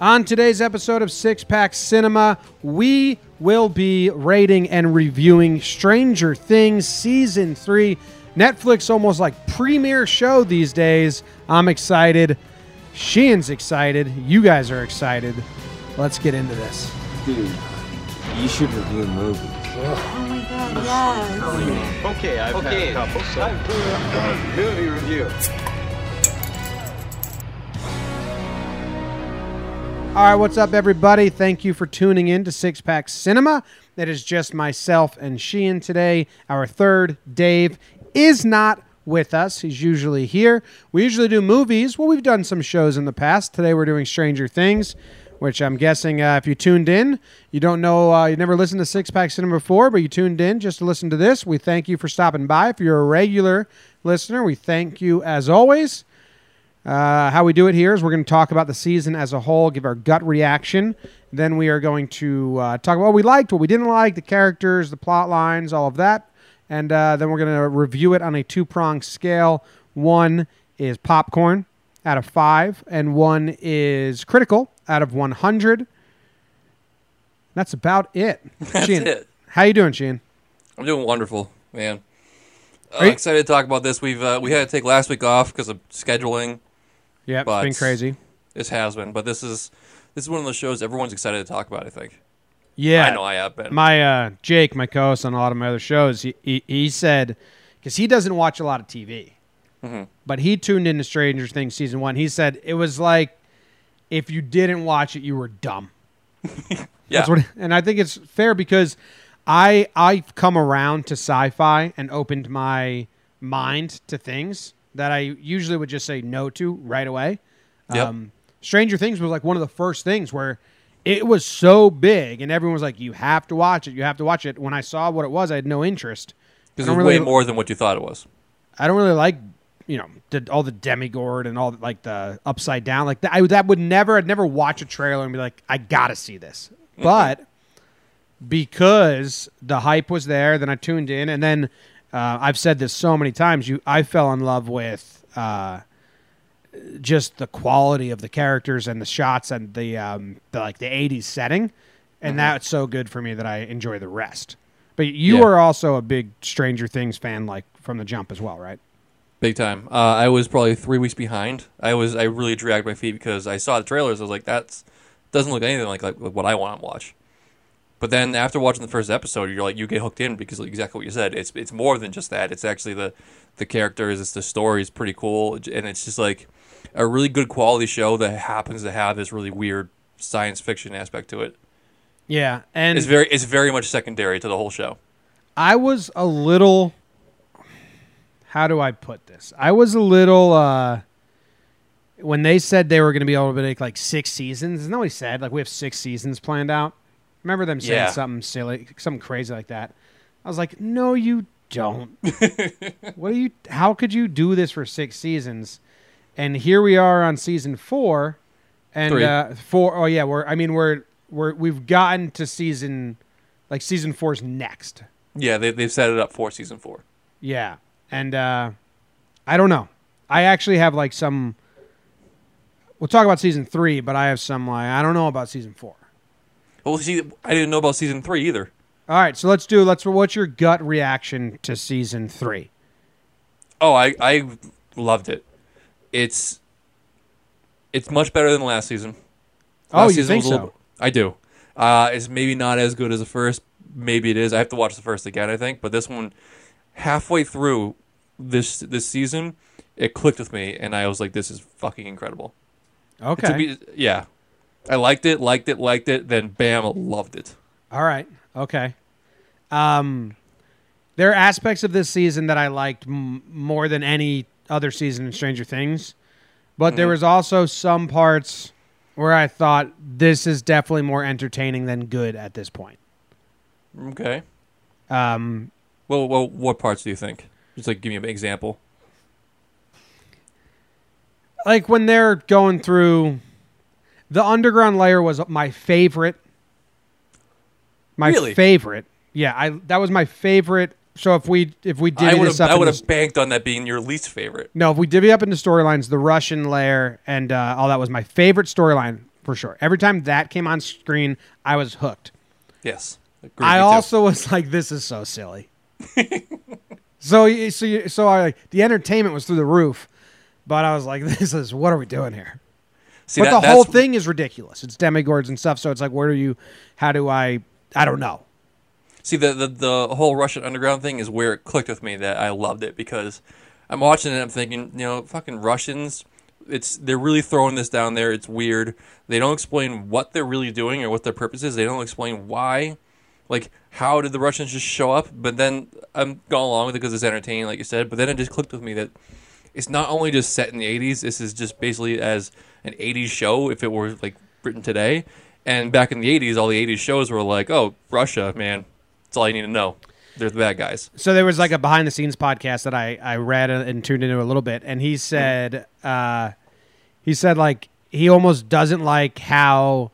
On today's episode of Six Pack Cinema, we will be rating and reviewing Stranger Things Season 3. Netflix almost like premiere show these days. I'm excited. Sheehan's excited. You guys are excited. Let's get into this. Dude, you should review movies. Oh my god, yes. Okay, I've Okay. had a couple. So, uh, movie review. All right, what's up, everybody? Thank you for tuning in to Six Pack Cinema. That is just myself and Sheehan today. Our third, Dave, is not with us. He's usually here. We usually do movies. Well, we've done some shows in the past. Today we're doing Stranger Things, which I'm guessing uh, if you tuned in, you don't know, uh, you never listened to Six Pack Cinema before, but you tuned in just to listen to this. We thank you for stopping by. If you're a regular listener, we thank you as always. Uh, how we do it here is we're going to talk about the season as a whole, give our gut reaction. Then we are going to uh, talk about what we liked, what we didn't like, the characters, the plot lines, all of that. And uh, then we're going to review it on a two prong scale. One is popcorn out of five, and one is critical out of 100. That's about it. That's Sheehan, it. How you doing, Sheehan? I'm doing wonderful, man. I'm you- excited to talk about this. We've uh, we had to take last week off because of scheduling. But- it's been crazy. This has been, but this is this is one of those shows everyone's excited to talk about. I think. Yeah, I know I have been. my uh, Jake, my co-host on a lot of my other shows, he he, he said because he doesn't watch a lot of TV, Mhm. but he tuned into Stranger Things season one. He said it was like if you didn't watch it, you were dumb. yeah. That's what, and I think it's fair because I I've come around to sci-fi and opened my mind to things that I usually would just say no to right away. Yep. Um, Stranger Things was like one of the first things where it was so big and everyone was like, "You have to watch it. You have to watch it." When I saw what it was, I had no interest. Because I it's don't way more than what you thought it was. I don't really like, you know, the, all the demigod and all like the upside down. Like that, I that would never. I'd never watch a trailer and be like, I gotta see this. But because the hype was there, then I tuned in, and then uh, I've said this so many times. You, I fell in love with uh, just the quality of the characters and the shots and the, um, the like the '80s setting, and that's so good for me that I enjoy the rest. But you Yeah. are also a big Stranger Things fan, like from the jump as well, right? Big time. Uh, I was probably three weeks behind. I was I really dragged my feet because I saw the trailers. I was like, that's doesn't look anything like like what I want to watch. But then after watching the first episode, you're like you get hooked in because exactly what you said. It's it's more than just that. It's actually the the characters. It's the story is pretty cool, and it's just like a really good quality show that happens to have this really weird science fiction aspect to it. Yeah, and It's very it's very much secondary to the whole show. I was a little. How do I put this? I was a little. uh When they said they were going to be able to make like six seasons, nobody said like we have six seasons planned out. Remember them saying Yeah. something silly, something crazy like that? I was like, no, you don't. what do you? How could you do this for six seasons? And here we are on season four, and Three. uh four. Oh yeah, we're. I mean, we're we're we've gotten to season, like season four's next. Yeah, they they've set it up for season four. Yeah. And uh I don't know. I actually have like some We'll talk about season 3, but I have some like I don't know about season 4. Well, see, I didn't know about season three either. All right, so let's do let's what's your gut reaction to season 3? Oh, I I loved it. It's it's much better than last season. Oh, you season think so? little- I do. Uh, it's maybe not as good as the first. Maybe it is. I have to watch the first again. I think, but this one, halfway through this this season, it clicked with me, and I was like, "This is fucking incredible." Okay. yeah, I liked it, liked it, liked it. Then, bam, loved it. All right. Okay. Um there are aspects of this season that I liked m- more than any other season in Stranger Things, but there was also some parts where I thought this is definitely more entertaining than good at this point. Okay. Um, Well, well, what parts do you think? Just like give me an example. like when they're going through the underground layer was my favorite. My Really? favorite. Yeah, I that was my favorite. So if we if we I divvy would this up, I would have banked on that being your least favorite. no, if we divvy up into storylines, the Russian layer and uh, all that was my favorite storyline for sure. Every time that came on screen, I was hooked. Yes. I me too. also was like, this is so silly. so so so I the entertainment was through the roof, but I was like, this is what are we doing here? See, but that- the whole thing is ridiculous. It's demigods and stuff. So it's like, where do you? How do I? I don't know. See, the, the the whole Russian underground thing is where it clicked with me that I loved it because I'm watching it and I'm thinking, you know, fucking Russians. It's they're really throwing this down there. It's weird. They don't explain what they're really doing or what their purpose is. They don't explain why. Like, how did the Russians just show up? But then I'm going along with it because it's entertaining, like you said. But then it just clicked with me that it's not only just set in the 80s. This is just basically as an 80s show if it were like written today. And back in the 80s, all the 80s shows were like, oh, Russia, man, that's all you need to know. They're the bad guys. So there was like a behind the scenes podcast that I I read and tuned into a little bit, and he said uh, he said like he almost doesn't like how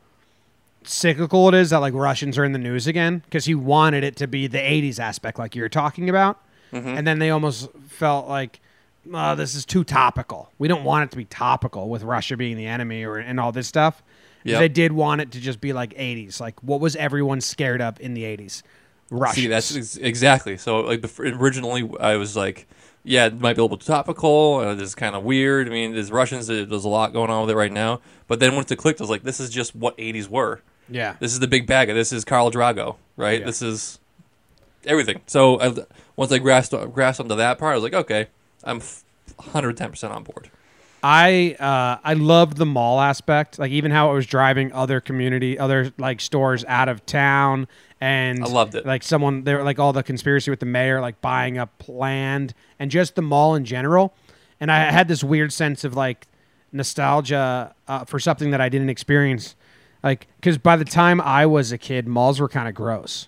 cyclical it is that like Russians are in the news again because he wanted it to be the '80s aspect like you were talking about, and then they almost felt like. Uh, this is too topical. We don't want it to be topical with Russia being the enemy or and all this stuff. Yep. They did want it to just be like 80s. Like what was everyone scared of in the 80s? Russia. See, that's ex- exactly. So, like, the, originally, I was like, yeah, it might be a little topical. Uh, this is kind of weird. I mean, there's Russians, there's a lot going on with it right now. But then once it clicked, I was like, this is just what 80s were. yeah. This is the big bag. This is Carl Drago, right? Yeah. This is everything. So I, once I grasped grasped onto that part, I was like, okay, I'm 110 percent on board. I uh, I loved the mall aspect, like even how it was driving other community, other like stores out of town, and I loved it. Like someone there, like all the conspiracy with the mayor, like buying up land, and just the mall in general. And I had this weird sense of like nostalgia uh, for something that I didn't experience, like because by the time I was a kid, malls were kind of gross.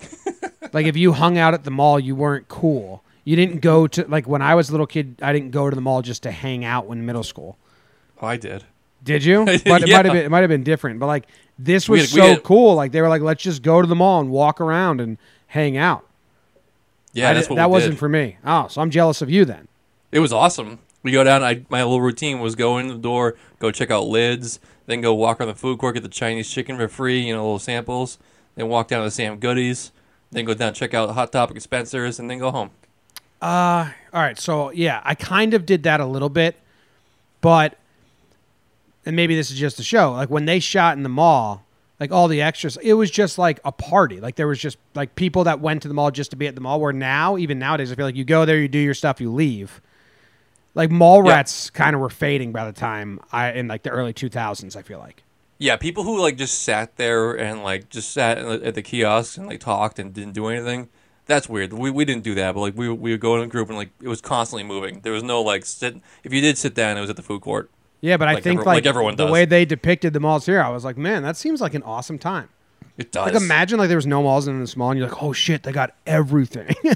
like if you hung out at the mall, you weren't cool. You didn't go to like when I was a little kid. I didn't go to the mall just to hang out when middle school. Oh, I did. Did you? But it might have been it might have been different. But like this was had- so cool. Like they were like, let's just go to the mall and walk around and hang out. Yeah, I that's di- what that wasn't did. for me. Oh, so I'm jealous of you then. It was awesome. We go down. I my little routine was go in the door, go check out lids, then go walk around the food court, get the Chinese chicken for free, you know, little samples. Then walk down to Sam Goody's. Then go down check out Hot Topic Spencer's, and then go home. Uh, all right. So yeah, I kind of did that a little bit, but and maybe this is just the show. Like when they shot in the mall, like all the extras, it was just like a party. Like there was just like people that went to the mall just to be at the mall. Where now, even nowadays, I feel like you go there, you do your stuff, you leave. Like mall Yeah. rats kind of were fading by the time I in like the early two thousands. I feel like. Yeah, people who like just sat there and like just sat at the kiosks and like talked and didn't do anything. That's weird. We, we didn't do that, but like we we would go in a group and like it was constantly moving. There was no like sit. If you did sit down, it was at the food court. Yeah, but I Like think every- like, like everyone the does. way they depicted the malls here, I was like, man, that seems like an awesome time. It does. Like imagine like there was no malls in this mall, and you're like, oh shit, they got everything.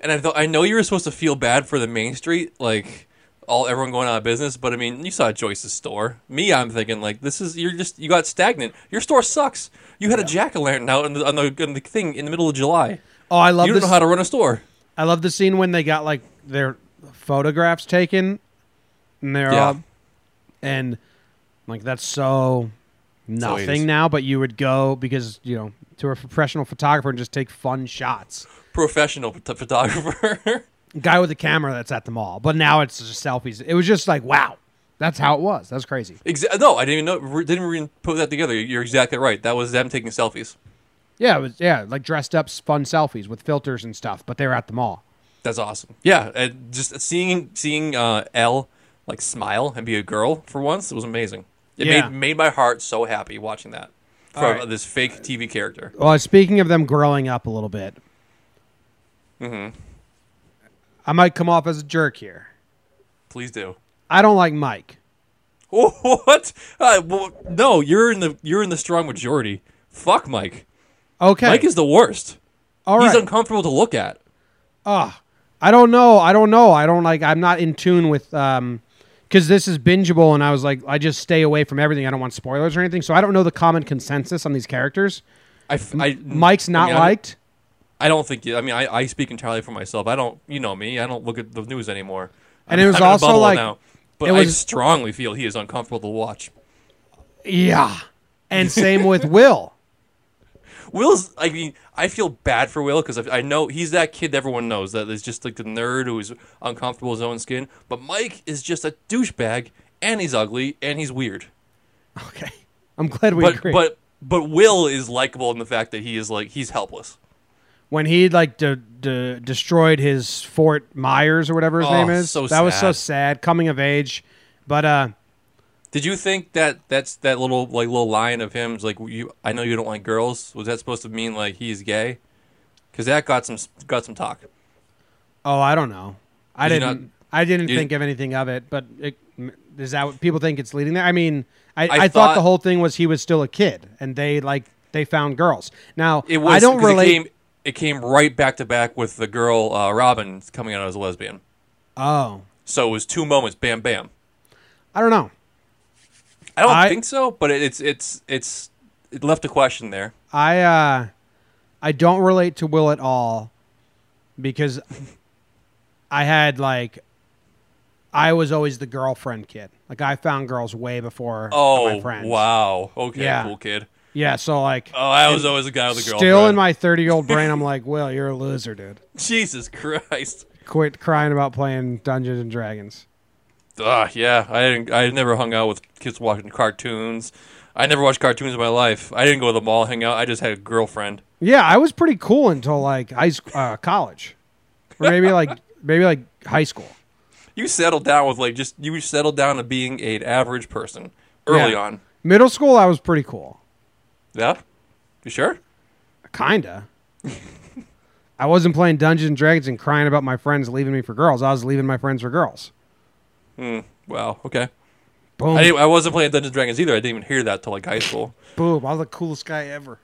And I thought I know you were supposed to feel bad for the main street, like all everyone going out of business. But I mean, you saw Joyce's store. Me, I'm thinking like this is you're just you got stagnant. Your store sucks. You had a jack o' lantern out on the, on the on the thing in the middle of July. Oh, I love you don't this. know how to run a store. I love the scene when they got like their photographs taken, and they're Yeah. all, and like that's so nothing 80s. now. But you would go because you know to a professional photographer and just take fun shots. Professional phot- photographer. Guy with a camera that's at the mall, but now it's just selfies. It was just like wow, that's how it was. That's crazy. Exa- no, I didn't even know. re- Didn't even put that together. You're exactly right. That was them taking selfies. Yeah, it was yeah like dressed up fun selfies with filters and stuff, but they were at the mall. That's awesome. Yeah, and just seeing seeing uh, El like smile and be a girl for once it was amazing. It Yeah. made made my heart so happy watching that from right. this fake TV character. Well, speaking of them growing up a little bit, hmm I might come off as a jerk here. Please do. I don't like Mike. What? Uh, well, no, you're in the you're in the strong majority. Fuck Mike. Okay, Mike is the worst. all He's uncomfortable to look at. Ugh. I don't know. I don't know. I don't like. I'm not in tune with um, because this is bingeable, and I was like, I just stay away from everything. I don't want spoilers or anything, so I don't know the common consensus on these characters. I, f- I- Mike's not I'm- liked. I don't think. I mean, I, I speak entirely for myself. I don't. You know me. I don't look at the news anymore. And I'm- it was I'm also like- now. But it I strongly feel he is uncomfortable to watch. Yeah. And same with Will. Will's. I mean, I feel bad for Will because I, I know he's that kid everyone knows that is just like the nerd who's uncomfortable in his own skin. But Mike is just a douchebag, and he's ugly, and he's weird. Okay. I'm glad we but agree. but but Will is likable in the fact that he is like he's helpless. when he like de- de- destroyed his Fort Myers or whatever his Oh, name is, so that was so sad. sad. Coming of age, but uh, Did you think that that's that little like little line of him like you? I know you don't like girls. Was that supposed to mean like he's gay? Because that got some got some talk. oh, I don't know. I Did didn't. not- I didn't you- think of anything of it. But it, is that what people think it's leading there? I mean, I, I, I thought, the whole thing was he was still a kid and they like they found girls. Now It was. I don't relate. It came, it came right back to back with the girl uh, Robin coming out as a lesbian. oh, So it was two moments. Bam, bam. I don't know. I don't I- think so, but it's it's it's it left a question there. I uh, I don't relate to Will at all because I had like I was always the girlfriend kid. Like I found girls way before oh, my Oh friends. wow. Okay, Yeah. cool kid. Yeah, so like Oh, I was always a guy with a girlfriend. still in my 30-year-old brain I'm like, "Will, you're a loser, dude. Jesus Christ. Quit crying about playing Dungeons and Dragons." Ah, yeah. I didn't. I never hung out with kids watching cartoons. I never watched cartoons in my life. I didn't go to the mall hang out. I just had a girlfriend. Yeah, I was pretty cool until like high sc- uh, college. Or maybe like maybe like high school. You settled down with like just you settled down to being an average person early Yeah. on. Middle school I was pretty cool. Yeah. You sure? Kinda. I wasn't playing Dungeons and Dragons and crying about my friends leaving me for girls. I was leaving my friends for girls. Wow. Okay. Boom. I, I wasn't playing Dungeons and Dragons either. I didn't even hear that till like high school. Boom. I was the coolest guy ever.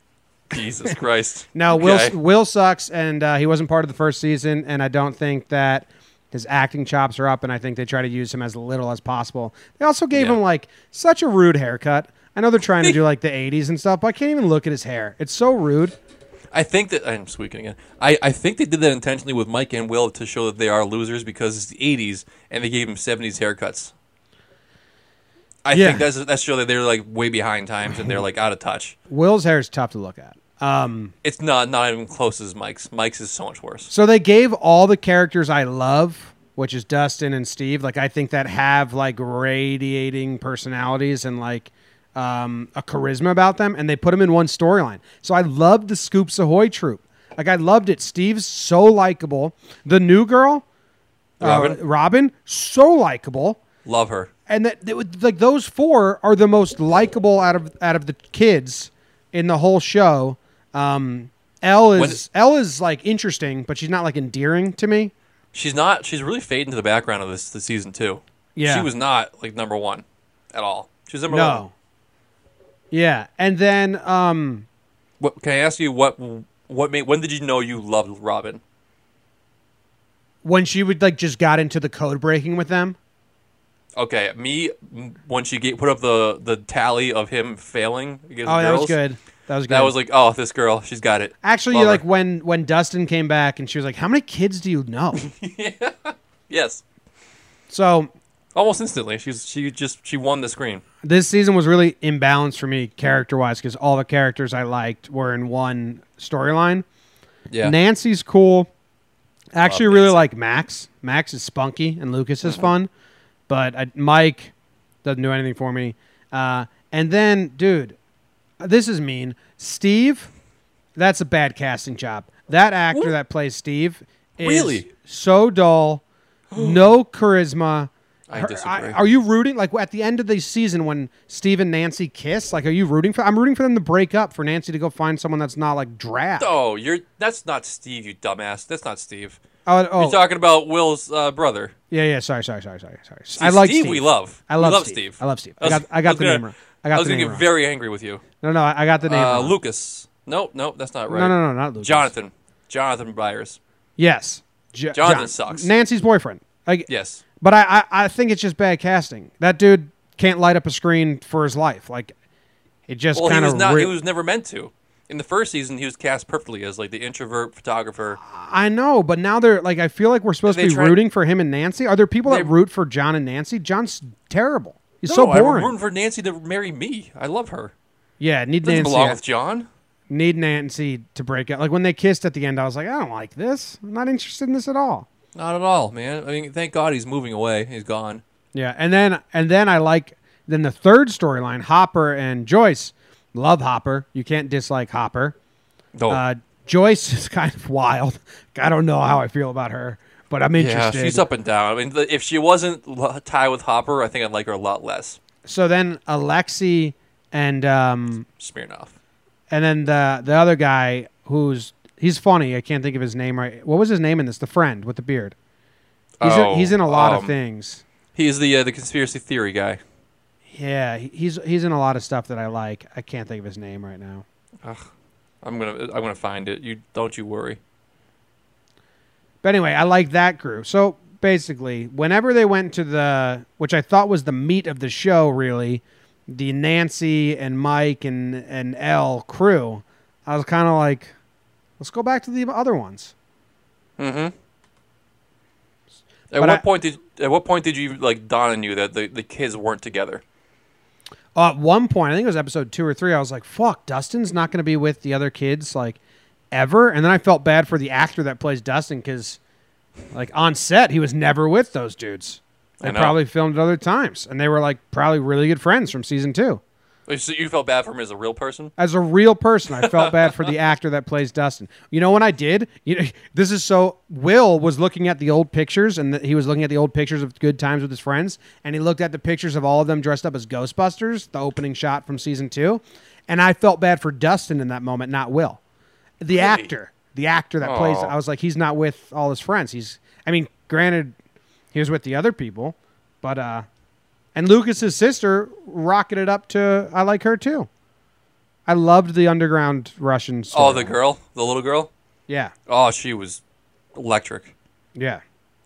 Jesus Christ. No, Will Okay. Will sucks, and uh, he wasn't part of the first season, and I don't think that his acting chops are up, and I think they try to use him as little as possible. They also gave Yeah. him like such a rude haircut. I know they're trying to do like the '80s and stuff, but I can't even look at his hair. It's so rude. I think that I'm squeaking again. I, I think they did that intentionally with Mike and Will to show that they are losers because it's the '80s and they gave him '70s haircuts. I Yeah. think that's that's show that they're like way behind times and they're like out of touch. Will's hair is tough to look at. Um, It's not not even close as Mike's. Mike's is so much worse. so they gave all the characters I love, which is Dustin and Steve. Like I think that have like radiating personalities and like um, a charisma about them, and they put them in one storyline. So I loved the Scoops Ahoy troop. Like I loved it. Steve's so likable. The new girl, Robin? uh, Robin, so likable. Love her. and that, that would- like those four are the most likable out of out of the kids in the whole show. Um, El is El is like interesting, but she's not like endearing to me. She's not. She's really fading to the background of this, this season two. Yeah. She was not like number one at all. She was number one. Yeah, and then um, What can I ask you? What what made? When did you know you loved Robin? when she would like just got into the code breaking with them. Okay, me when she get, put up the the tally of him failing against Oh, that girls. was good. That was good. That was like, oh, this girl, she's got it. actually like when when Dustin came back and she was like, "How many kids do you know?" yeah. yes, so almost instantly. She's she just she won the screen. this season was really imbalanced for me character wise because all the characters I liked were in one storyline. Yeah, Nancy's cool. I actually Love really Nancy. like Max. Max is spunky and Lucas is fun, but I, Mike doesn't do anything for me. Uh, and then, dude, this is mean. Steve, that's a bad casting job. That actor that plays Steve is Really? so dull, no charisma. I disagree. are you rooting like at the end of the season when Steve and Nancy kiss? Like, are you rooting for? I'm rooting for them to break up for Nancy to go find someone that's not like drab. oh, you're that's not Steve, you dumbass. That's not Steve. Oh, oh, You're talking about Will's uh, brother. Yeah, yeah. Sorry, sorry, sorry, sorry, sorry. I like Steve. Steve. We love. I love, love Steve. Steve. I love Steve. I got, I got was the gonna- name wrong. I got I was gonna get wrong. very angry with you. no, no, I I got the name Uh. Lucas. No, no, that's not right. No, no, no, not Lucas. Jonathan. Jonathan Byers. Yes. Jo- Jonathan John- sucks. Nancy's boyfriend. Like, Yes. But I, I, I think it's just bad casting. That dude can't light up a screen for his life. Like, it just Well, kind was of. not. he was never meant to. In the first season, he was cast perfectly as like the introvert photographer. I know, but now they're like. I feel like we're supposed to be rooting for him and Nancy. Are there people that root for John and Nancy? John's terrible. He's No, so boring. I'm rooting for Nancy to marry me. I love her. yeah, need Doesn't Nancy. belong with John. need Nancy to break up. Like when they kissed at the end, I was like, I don't like this. I'm not interested in this at all. Not at all, man. I mean, thank God he's moving away. He's gone. Yeah, and then and then I like then the third storyline, Hopper and Joyce. Love Hopper. You can't dislike Hopper. Oh, Uh, Joyce is kind of wild. I don't know how I feel about her, but I'm yeah, interested. she's up and down. I mean, if she wasn't tied with Hopper, I think I'd like her a lot less. So then Alexi and um Smirnoff. and then the the other guy who's he's funny. I can't think of his name right. What was his name in this? The friend with the beard. He's Oh, in, he's in a lot of um, things. He's the uh, the conspiracy theory guy. Yeah, he's he's in a lot of stuff that I like. I can't think of his name right now. I'm gonna I'm gonna find it. You don't you worry. But anyway, I like that crew. So basically, whenever they went to the, which I thought was the meat of the show, really, the Nancy and Mike and and El crew, I was kind of like, let's go back to the other ones. Mm-hmm. At But what I- point did at what point did you like dawn on you that the, the kids weren't together? Uh, at one point, I think it was episode two or three, I was like, fuck, Dustin's not going to be with the other kids like ever. And then I felt bad for the actor that plays Dustin because, like, on set, he was never with those dudes. I They probably filmed at other times, and they were like probably really good friends from season two. So you felt bad for him as a real person? as a real person, I felt bad for the actor that plays Dustin. You know when I did? You know, this is so. Will was looking at the old pictures, and the, he was looking at the old pictures of good times with his friends, and he looked at the pictures of all of them dressed up as Ghostbusters, the opening shot from season two, and I felt bad for Dustin in that moment, not Will, the actor, the actor that plays. I was like, he's not with all his friends. He's. I mean, granted, he was with the other people, but uh, and Lucas's sister rocketed up to. I like her too. I loved the underground Russian. Oh, the girl, the little girl. Yeah, Oh, she was electric. yeah.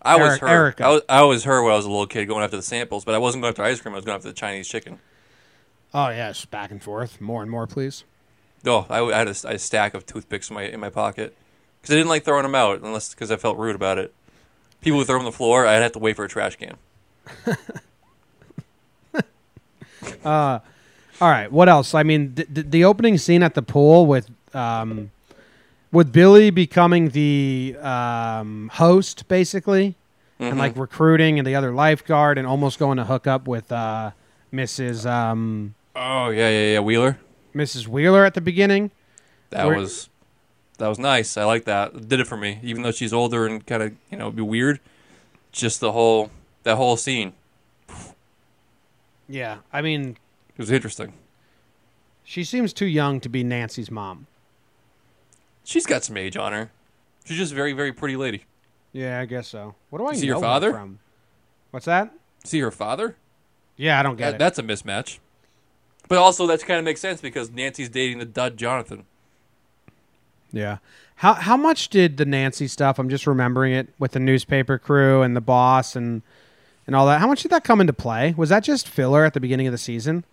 I was Eric- her. Erica. I was, I was her when I was a little kid going after the samples, but I wasn't going after ice cream. I was going after the Chinese chicken. Oh yes, back and forth, more and more, please. No, I, I had a, a stack of toothpicks in my in my pocket because I didn't like throwing them out unless because I felt rude about it. People would throw them on the floor. I'd have to wait for a trash can. All right, what else? I mean, the, the, the opening scene at the pool with um, with Billy becoming the um, host, basically, and like recruiting and the other lifeguard, and almost going to hook up with uh, Mrs. Um, Oh yeah, yeah, yeah. Wheeler. Mrs. Wheeler at the beginning. That was that was nice. I like that. It did it for me, even though she's older and kind of you know be weird. Just the whole that whole scene Yeah, I mean, it was interesting. she seems too young to be Nancy's mom. She's got some age on her. She's just a very very pretty lady. Yeah, I guess so. What do I See her father? from? What's that? See her father? Yeah, I don't get That, it. that's a mismatch. But also that kind of makes sense because Nancy's dating the dud Jonathan. Yeah. How how much did the Nancy stuff? I'm just remembering it with the newspaper crew and the boss and and all that. How much did that come into play? Was that just filler at the beginning of the season?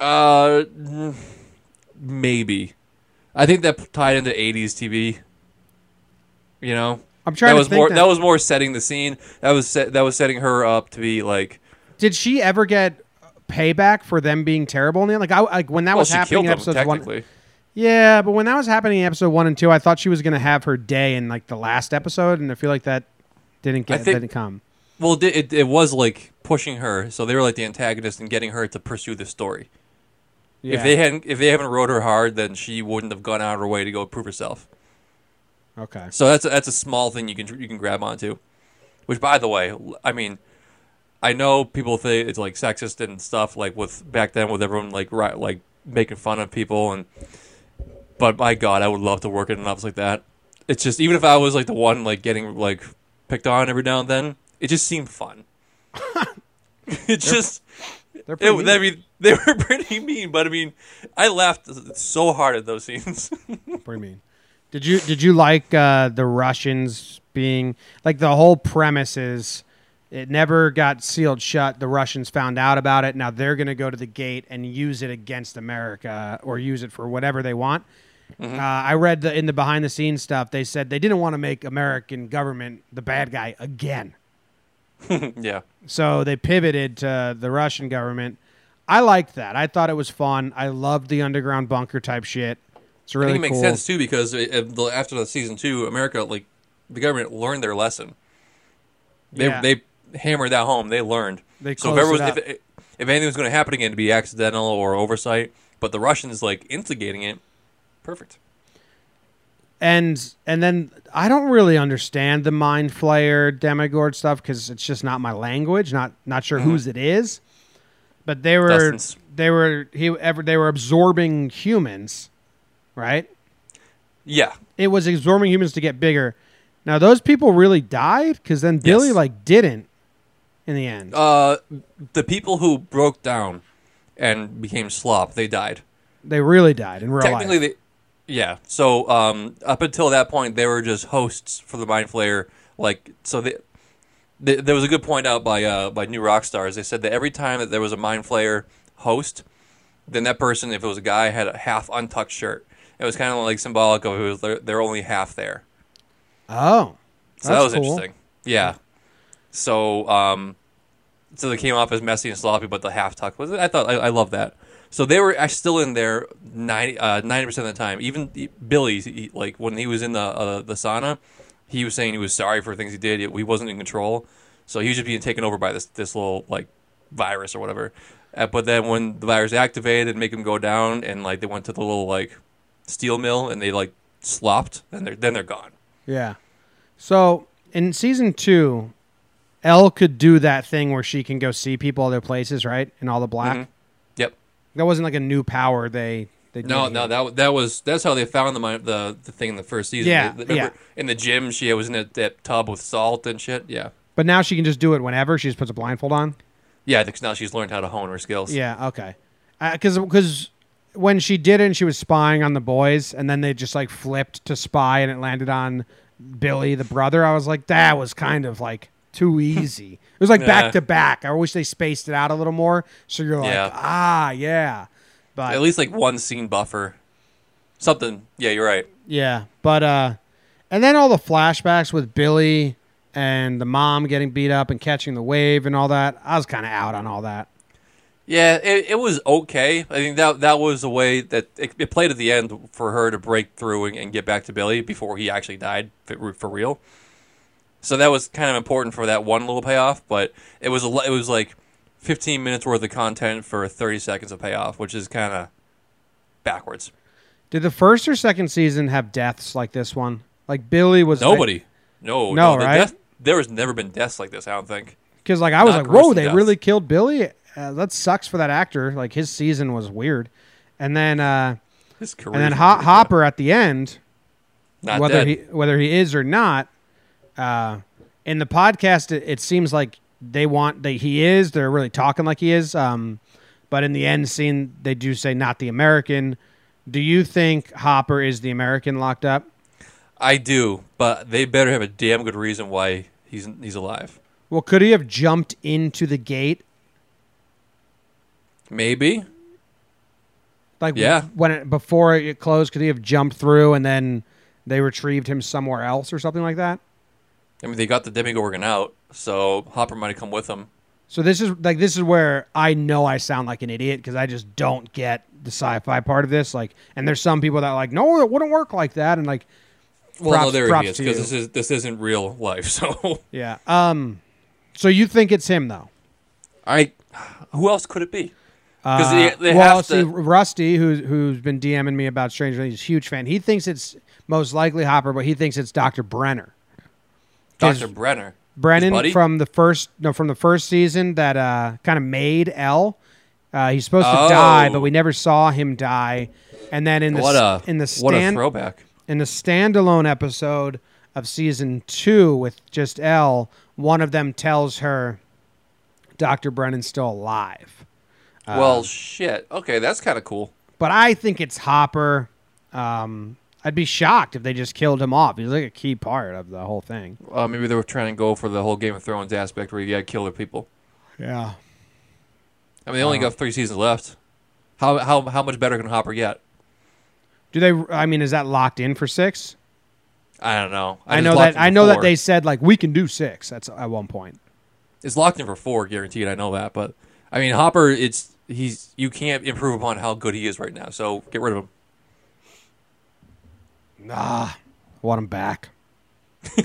Uh, maybe. I think that tied into '80s TV. You know, I'm trying that to was think more. that- That was more setting the scene. That was set, that was setting her up to be like. Did she ever get payback for them being terrible in the end? Like I like when that Well, was happening in them one. Yeah, but when that was happening in episode one and two, I thought she was going to have her day in like the last episode, and I feel like that didn't get think- didn't come. Well, it, it it was like pushing her, so they were like the antagonist and getting her to pursue the story. Yeah. If they hadn't, if they haven't rode her hard, then she wouldn't have gone out of her way to go prove herself. okay. So that's a, that's a small thing you can you can grab onto. Which, by the way, I mean, I know people think it's like sexist and stuff, like with back then with everyone like right, like making fun of people and. But my God, I would love to work in an office like that. It's just even if I was like the one like getting like picked on every now and then, it just seemed fun. it just They're pretty it. I mean, they were pretty mean, but I mean, I laughed so hard at those scenes. pretty mean. Did you did you like uh, the Russians being like the whole premise is it never got sealed shut. The Russians found out about it. Now they're going to go to the gate and use it against America or use it for whatever they want. Uh, I read the in the behind the scenes stuff. They said they didn't want to make American government the bad guy again. yeah. So they pivoted to the Russian government. I liked that. I thought it was fun. I loved the underground bunker type shit. It's I really think it makes cool. sense too because it, it- after the season two, America like the government learned their lesson. They Yeah. they hammered that home. They learned. They so if closed was, it up. if if anything was going to happen again, to be accidental or oversight, but the Russians like instigating it, perfect. And and then I don't really understand the mind flayer demigod stuff because it's just not my language. Not not sure whose it is, but they were Dustin's. they were he ever they were absorbing humans, right? Yeah, It was absorbing humans to get bigger. Now those people really died because then Billy Yes. like didn't in the end. uh, the people who broke down and became slop, they died. they really died in real Technically, life. they yeah. So um, up until that point, they were just hosts for the Mind Flayer. Like so, they, they, there was a good point out by uh, by New Rockstars. They said that every time that there was a Mind Flayer host, then that person, if it was a guy, had a half untucked shirt. It was kind of like symbolic of it was they're, they're only half there. oh, So that was cool. interesting. Yeah. So um, so they came off as messy and sloppy, but the half tuck was. I thought I, I love that. So they were still in there 90 percent of the time. Even Billy, he, like when he was in the uh, the sauna, he was saying he was sorry for things he did. He wasn't in control, so he was just being taken over by this this little like virus or whatever. Uh, but then when the virus activated and make him go down, and like they went to the little like steel mill and they like slopped, and they're then they're gone. Yeah. So in season two, El could do that thing where she can go see people other places, right? In all the black. Mhm. Yep. That wasn't like a new power they they No, no, that that was that's how they found the the the thing in the first season. Yeah, They- yeah. In the gym, she was in that, that tub with salt and shit. Yeah, But now she can just do it whenever she just puts a blindfold on. yeah. Because now she's learned how to hone her skills. Yeah. Okay. Uh, because because when she did it, and she was spying on the boys, and then they just like flipped to spy, and it landed on Billy, the brother. I was like, that was kind of like too easy. It was like Yeah. back to back. I wish they spaced it out a little more. So you're like, Yeah. ah, yeah. But At least like one scene buffer, something. Yeah, you're right. Yeah, but uh, and then all the flashbacks with Billy and the mom getting beat up and catching the wave and all that. I was kind of out on all that. Yeah, it, it was okay. I think that that was a way that it, it played at the end for her to break through and, and get back to Billy before he actually died for, for real. So that was kind of important for that one little payoff, but it was a, it was like 15 minutes worth of content for 30 seconds of payoff, which is kind of backwards. Did the first or second season have deaths like this one? Like Billy was Nobody, no, No, the right? death- there has never been deaths like this. I don't think. because like I was Not like, whoa, they deaths. really killed Billy. Uh, that sucks for that actor. Like his season was weird, and then uh, His career. and then Ho- Hopper at the end. not whether dead. he whether he is or not. Uh, in the podcast, it, it seems like they want that he is. They're really talking like he is. Um, but in the end scene, they do say not the American. Do you think Hopper is the American locked up? I do, but they better have a damn good reason why he's he's alive. Well, could he have jumped into the gate? Maybe. Like Yeah. when it, before it closed, could he have jumped through and then they retrieved him somewhere else or something like that? I mean, they got the Demogorgon out, so Hopper might have come with them. So this is like this is where I know I sound like an idiot because I just don't get the sci-fi part of this. Like, and there's some people that are like, no, it wouldn't work like that, and like, Well, Props- no, there props he is because this is this isn't real life. So yeah. Um, so you think it's him though? I, who else could it be? Because Uh, they, they well, have see, to. Rusty, who's who's been DMing me about Stranger Things, he's a huge fan. He thinks it's most likely Hopper, but he thinks it's Doctor Brenner. Dr. Brenner. Brennan from the first no from the first season that uh, kind of made El. Uh, he's supposed to Oh. die, but we never saw him die. And then in the What a in the what a stand throwback. in the standalone episode of season two with just El, one of them tells her Dr. Brenner's still alive. Uh, well, shit. Okay, that's kind of cool. But I think it's Hopper. Um, I'd be shocked if they just killed him off. He's like a key part of the whole thing. Uh, maybe they were trying to go for the whole Game of Thrones aspect where you got to kill their people. Yeah. I mean, they only Uh-huh. got three seasons left. How how how much better can Hopper get? Do they? I mean, is that locked in for six? I don't know. I, just know that. I know that they said like we can do six. That's at one point. It's locked in for four, guaranteed. I know that, but I mean Hopper, it's he's you can't improve upon how good he is right now. So get rid of him. Nah, I want him back.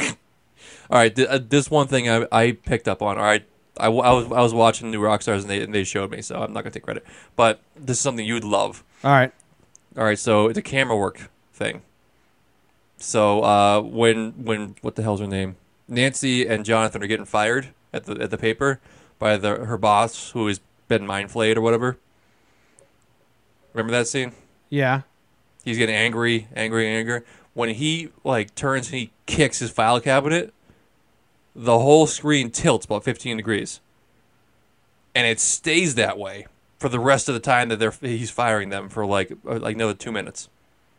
All right, th- uh, this one thing I, I picked up on. All right, I, I was I was watching New Rockstars and they and they showed me, so I'm not gonna take credit. But this is something you'd love. All right. All right, so it's a camera work thing. So uh, when when what the hell's her name? Nancy and Jonathan are getting fired at the at the paper by the her boss who has been mind flayed or whatever. Remember that scene? Yeah. He's getting angry, angry, angry. When he like turns and he kicks his file cabinet, the whole screen tilts about 15 degrees, and it stays that way for the rest of the time that they're he's firing them for like uh, like another two minutes.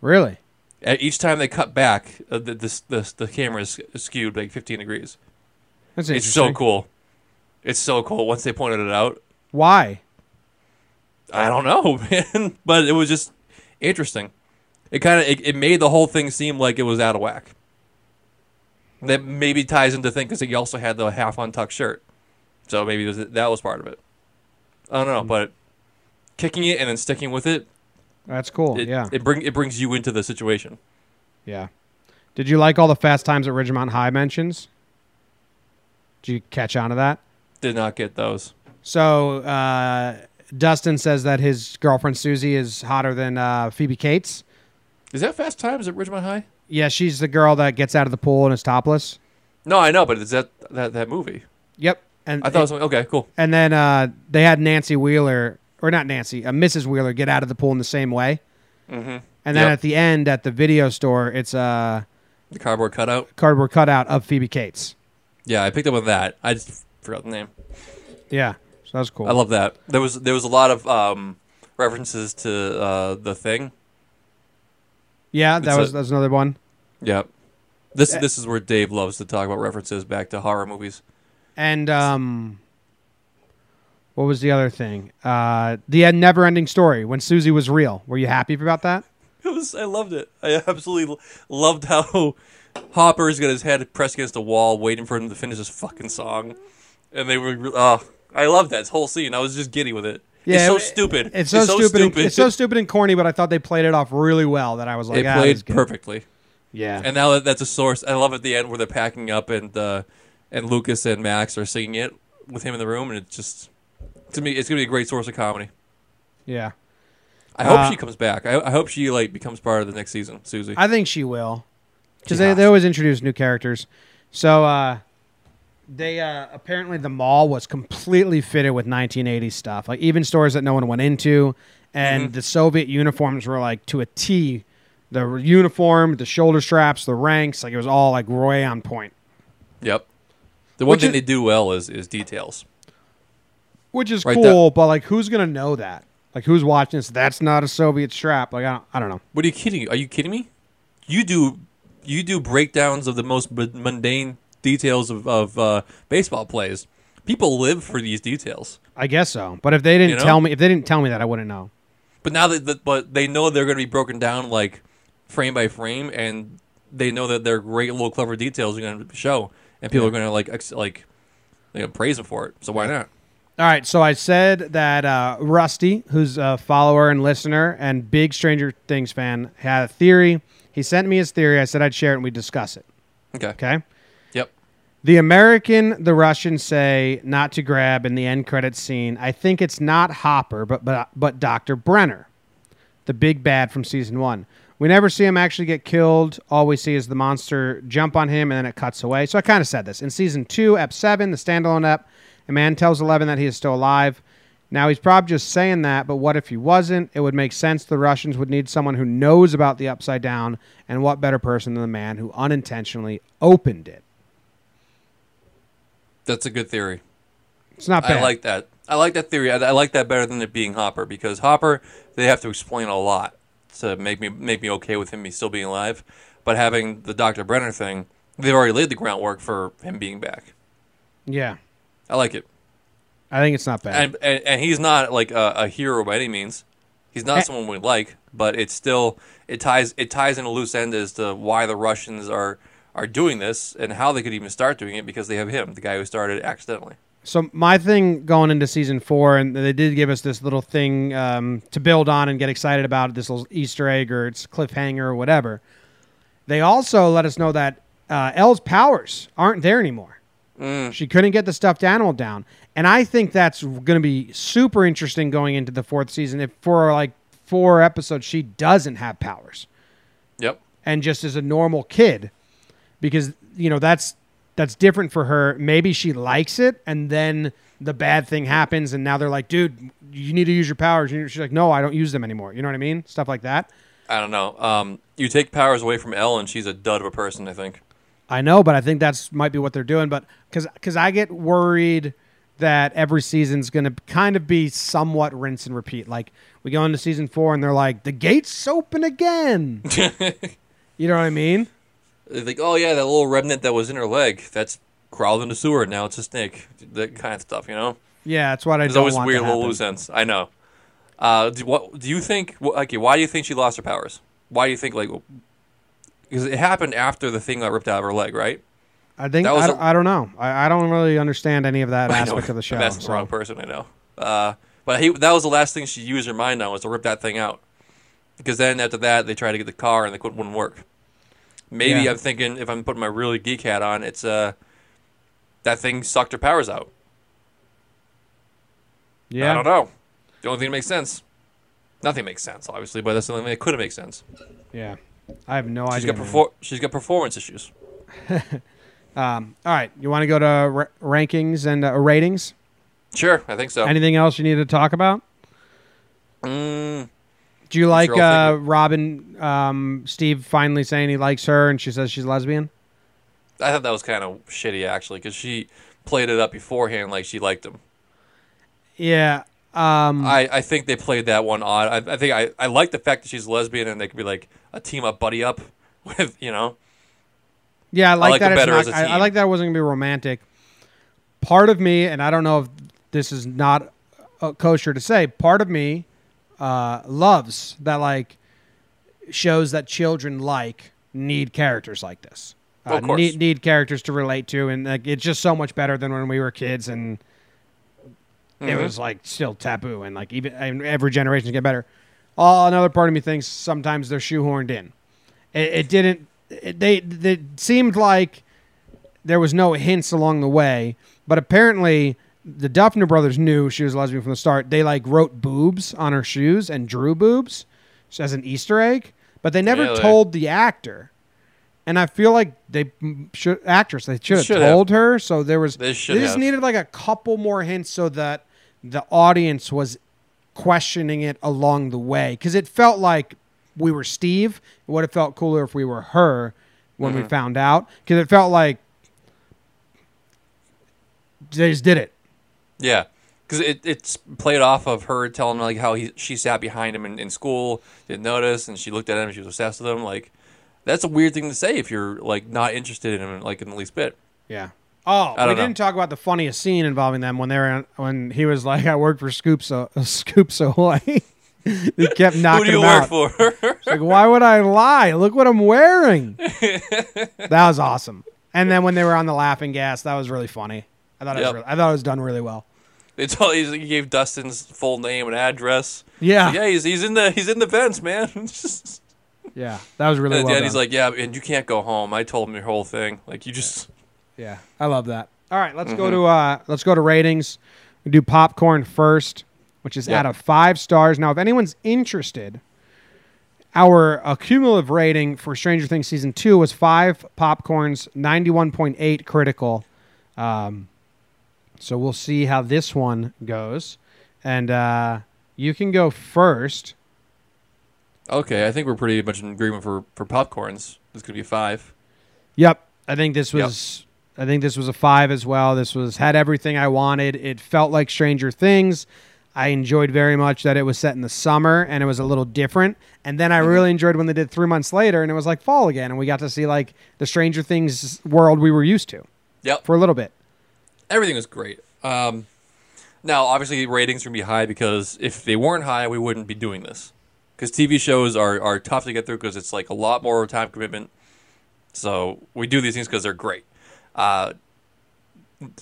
Really? At each time they cut back, uh, the, the the the camera is skewed like 15 degrees. That's It's so cool. It's so cool. Once they pointed it out, Why? I don't know, man, but it was just interesting. It kind of it, it made the whole thing seem like it was out of whack. That maybe ties into thing because he also had the half untucked shirt, so maybe was, that was part of it. I don't know, but kicking it and then sticking with it, That's cool. it, yeah. it bring it brings you into the situation. yeah. Did you like all the Fast Times at Ridgemont High mentions? Did you catch on to that? Did not get those. So uh, Dustin says that his girlfriend Susie is hotter than uh, Phoebe Cates. Is that Fast Times at Ridgemont High? Yeah, she's the girl that gets out of the pool and is topless. No, I know, but is that that that movie? Yep. And I thought it was okay, cool. and then uh, they had Nancy Wheeler or not Nancy, uh, Mrs. Wheeler get out of the pool in the same way. Mm-hmm. And then Yep. at the end at the video store, it's a The cardboard cutout. cardboard cutout of Phoebe Cates. Yeah, I picked up on that. I just forgot the name. Yeah, so that was cool. I love that. There was there was a lot of um, references to uh, the thing. Yeah, that It's was a- that was another one. Yep. This Uh, this is where Dave loves to talk about references back to horror movies. And um, what was the other thing? Uh, the never ending story when Susie was real. Were you happy about that? It was I loved it. I absolutely loved how Hopper's got his head pressed against the wall, waiting for him to finish his fucking song, and they were. Oh, I loved that whole scene. I was just giddy with it. It's so it- stupid. It's so, stupid. and- it's so stupid and corny, but I thought they played it off really well. That I was like, it ah, played is perfectly. Yeah, And now that that's a source, I love at the end where they're packing up and uh, and Lucas and Max are singing it with him in the room, and it's just to me, it's gonna be a great source of comedy. yeah. I hope Uh, she comes back. I, I hope she like becomes part of the next season, Susie. I think she will, because they, they always introduce new characters. So uh, they uh, apparently the mall was completely fitted with 1980s stuff, like even stores that no one went into, and Mhm. the Soviet uniforms were like to a T. The uniform, the shoulder straps, the ranks, like it was all like way on point. yep. The one Which thing is- they do well is is details. which is Right, cool. But like, who's gonna know that? Like, who's watching this? That's not a Soviet strap. Like, I don't, I don't know. What are you kidding? Are you kidding me? You do you do breakdowns of the most mundane details of, of uh, baseball plays. People live for these details. I guess so. But if they didn't You know? tell me, if they didn't tell me that, I wouldn't know. But now that, that but they know they're going to be broken down like frame by frame, and they know that their great little clever details are going to show, and people are going to like ex- like you know, praise them for it. So why not? All right, so I said that uh, Rusty, who's a follower and listener and big Stranger Things fan, had a theory. He sent me his theory. I said I'd share it and we'd discuss it. Okay. Okay. The American, the Russians say not to grab in the end credits scene. I think it's not Hopper, but but but Doctor Brenner, the big bad from season one. We never see him actually get killed. All we see is the monster jump on him, and then it cuts away. So I kind of said this in season two, ep seven, the standalone ep. A man tells Eleven that he is still alive. Now he's probably just saying that, but what if he wasn't? It would make sense the Russians would need someone who knows about the upside down, and what better person than the man who unintentionally opened it? That's a good theory. It's not bad. I like that. I like that theory. I, I like that better than it being Hopper because Hopper they have to explain a lot to make me make me okay with him still being alive. But having the Dr. Brenner thing, they've already laid the groundwork for him being back. Yeah, I like it. I think it's not bad. and, and and he's not like a, a hero by any means. He's not Eh. someone we like, but it's still it ties it ties in a loose end as to why the Russians are are doing this and how they could even start doing it because they have him, the guy who started accidentally. So my thing going into season four, and they did give us this little thing um, to build on and get excited about this little Easter egg or it's cliffhanger or whatever. They also let us know that uh, El's powers aren't there anymore. Mm. She couldn't get the stuffed animal down, and I think that's going to be super interesting going into the fourth season. If for like four episodes she doesn't have powers Yep. and just as a normal kid because you know that's that's different for her. Maybe she likes it and then the bad thing happens and now they're like dude you need to use your powers. And she's like no i don't use them anymore. You know what i mean? Stuff like that. I don't know. Um, you take powers away from El, and she's a dud of a person. I think. i know but i think that's might be what they're doing but because because i get worried that every season's going to kind of be somewhat rinse and repeat. Like we go into season four and they're like the gates open again. You know what i mean They're like, oh yeah, that little remnant that was in her leg, that's crawled in the sewer. Now it's a snake. That kind of stuff, you know. yeah that's what i There's always weird little loose ends. I know. Uh, do, what do you think? Okay, why do you think she lost her powers? Why do you think like? Because it happened after the thing got ripped out of her leg, right? I think That was I, a- don't- I don't know. I, I don't really understand any of that I know, aspect of the show. I'm asking the wrong person. I know. Uh, but he, that was the last thing she used her mind on was to rip that thing out. Because then after that, they tried to get the car and they couldn't wouldn't work. Maybe Yeah. I'm thinking if I'm putting my really geek hat on, it's uh that thing sucked her powers out. yeah, I don't know. The only thing that makes sense. Nothing makes sense, obviously, but that's the only thing that could have made sense. yeah. I have no She's idea. got perfor- she's got performance issues. um, all right, you want to go to ra- rankings and uh, ratings? Sure, I think so. Anything else you need to talk about? Mm, Do you like sure uh, Robin? Um, Steve finally saying he likes her, and she says she's lesbian. I thought that was kind of shitty actually, because she played it up beforehand like she liked him. Yeah. Um, I, I think they played that one odd. I, I think I, I like the fact that she's lesbian and they could be like a team up, buddy up with you know. Yeah, I like, like that. It's better not, as a I, I team. I like that it wasn't gonna be romantic. Part of me, and I don't know if this is not uh, kosher to say, part of me uh, loves that like shows that children like need characters like this. Uh, Of course. need need characters to relate to, and like it's just so much better than when we were kids and it Mhm. was like still taboo and like even and every generation get better. Oh, another part of me thinks sometimes they're shoehorned in. It, it didn't. It, they it seemed like there was no hints along the way, but apparently the Duffer brothers knew she was lesbian from the start. They like wrote boobs on her shoes and drew boobs as an Easter egg, but they never Really? told the actor. And I feel like they should actress they should have Should have. told her. So there was They should just have. needed like a couple more hints so that the audience was questioning it along the way because it felt like we were Steve. It would have felt cooler if we were her when we Mhm. found out because it felt like they just did it. Yeah, because it it's played off of her telling like how he she sat behind him in, in school, didn't notice, and she looked at him, and she was obsessed with him. Like that's a weird thing to say if you're like not interested in him like in the least bit. Yeah. Oh, we know. didn't talk about the funniest scene involving them when they were when he was like, "I work for Scoops uh, Scoops Ahoy." he kept knocking. Who do you work out. for? Like, why would I lie? Look what I'm wearing. that was awesome. And then when they were on the laughing gas, that was really funny. I thought it was really, I thought it was done really well. They told he gave Dustin's full name and address. Yeah, Like, yeah, he's he's in the he's in the vents, man. yeah, that was really and well done. he's like, yeah, and you can't go home. I told him your whole thing. Like you just yeah, I love that. All right, let's Mm-hmm. go to uh, let's go to ratings. We do popcorn first, which is Yeah. out of five stars. Now, if anyone's interested, our cumulative rating for Stranger Things season two was five popcorns, ninety-one point eight critical. Um, so we'll see how this one goes, and uh, you can go first. okay. I think we're pretty much in agreement for for popcorns. It's gonna be a five. Yep, I think this Yep. was. I think this was a five as well. This was had everything I wanted. It felt like Stranger Things. I enjoyed very much that it was set in the summer and it was a little different. And then I Mm-hmm. really enjoyed when they did three months later and it was like fall again, and we got to see like the Stranger Things world we were used to Yep. for a little bit. Everything was great. Um, now, obviously, ratings are going to be high because if they weren't high, we wouldn't be doing this. Because TV shows are, are tough to get through because it's like a lot more time commitment. So we do these things because they're great. Uh,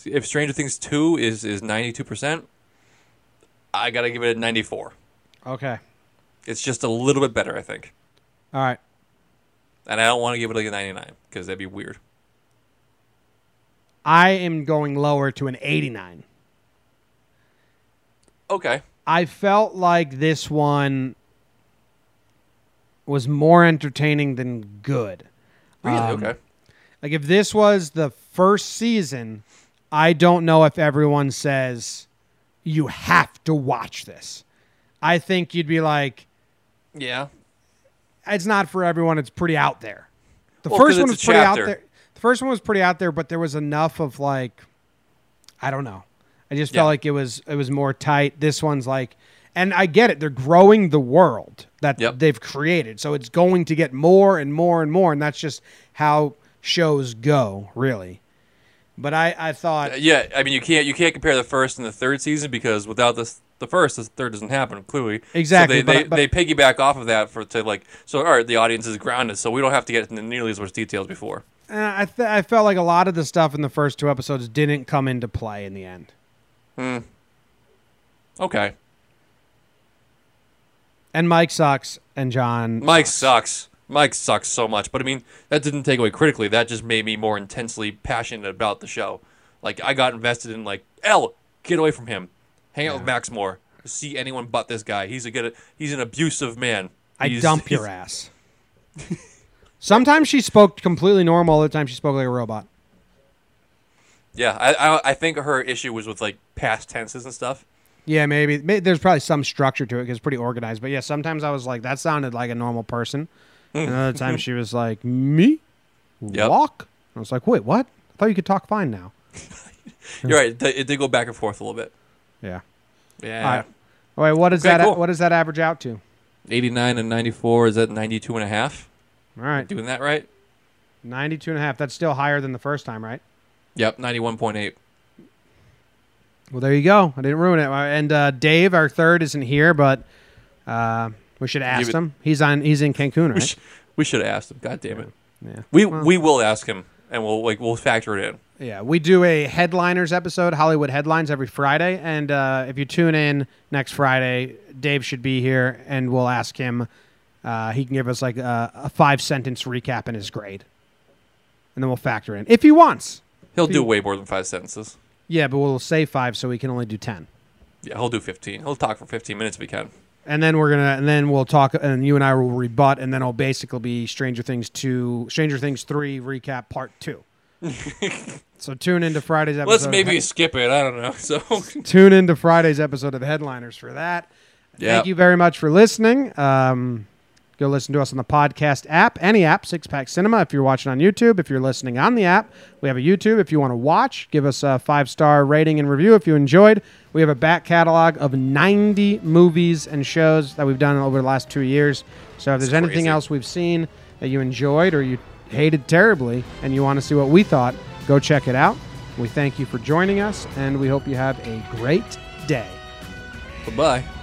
if Stranger Things two is is ninety two percent, I gotta give it a ninety four. Okay. It's just a little bit better, I think, All right. and I don't want to give it like a ninety nine because that'd be weird. I am going lower to an 89. Okay, I felt like this one was more entertaining than good. really Um, okay. Like if this was the first season, I don't know if everyone says you have to watch this. I think you'd be like, Yeah, it's not for everyone. It's pretty out there. The Well, first one was pretty out there. The first one was pretty out there, but there was enough of like, I don't know. I just Yeah. felt like it was it was more tight. This one's like, and I get it. They're growing the world that Yep. they've created, so it's going to get more and more and more, and that's just how shows go, really. But I I thought yeah. I mean, you can't you can't compare the first and the third season because without this the first, the third doesn't happen clearly. Exactly, So they, but- they, but- they piggyback off of that for to like so. All right, the audience is grounded, so we don't have to get into nearly as much details before. Uh, I th- I felt like a lot of the stuff in the first two episodes didn't come into play in the end. Hmm. Okay, And Mike sucks, and John Mike sucks. Mike sucks so much, but I mean that didn't take away critically. That just made me more intensely passionate about the show. Like I got invested in like El, get away from him. Hang out with Max more. See anyone but this guy. He's a good. He's an abusive man. I dump your ass. Sometimes she spoke completely normal. Other times she spoke like a robot. Yeah, I, I I think her issue was with like past tenses and stuff. Yeah, maybe. May There's probably some structure to it because it's pretty organized. But yeah, sometimes I was like, that sounded like a normal person. Hmm. and other times she was like, me? Yep. Walk? I was like, wait, what? I thought you could talk fine now. You're right. It, did- go back and forth a little bit. Yeah. Yeah. All right. All right. What does Okay, that? cool. What does that average out to? 89 and 94 is that 92 and a half. All right, Doing that right? 92 and a half. That's still higher than the first time, right? Yep, 91.8. Well, there you go. I didn't ruin it. And uh, Dave, our third, isn't here, but uh, we should ask him. He's on. He's in Cancun, We, right? sh- we should have asked him. God damn it. Yeah. We Well- we will ask him and we'll like we'll factor it in. Yeah, we do a headliners episode, Hollywood headlines, every Friday. And uh, if you tune in next Friday, Dave should be here, and we'll ask him. Uh, he can give us like a, a five sentence recap in his grade, and then we'll factor in if he wants. He'll do way more than five sentences. Yeah, but we'll say five, so we can only do ten. Yeah, he'll do 15. He'll talk for 15 minutes if he can. And then we're gonna, and then we'll talk, and you and I will rebut, and then it'll basically be Stranger Things two, Stranger Things three recap part two. so tune into Friday's episode. Let's of maybe skip it. I don't know. So tune into Friday's episode of Headliners for that. Yeah. Thank you very much for listening. Um, go listen to us on the podcast app, any app, Six Pack Cinema. If you're watching on YouTube, if you're listening on the app, we have a YouTube. If you want to watch, give us a five star rating and review if you enjoyed. We have a back catalog of 90 movies and shows that we've done over the last two years. So if there's anything crazy. else we've seen that you enjoyed or you hated terribly and you want to see what we thought, go check it out. We thank you for joining us and we hope you have a great day. bye bye.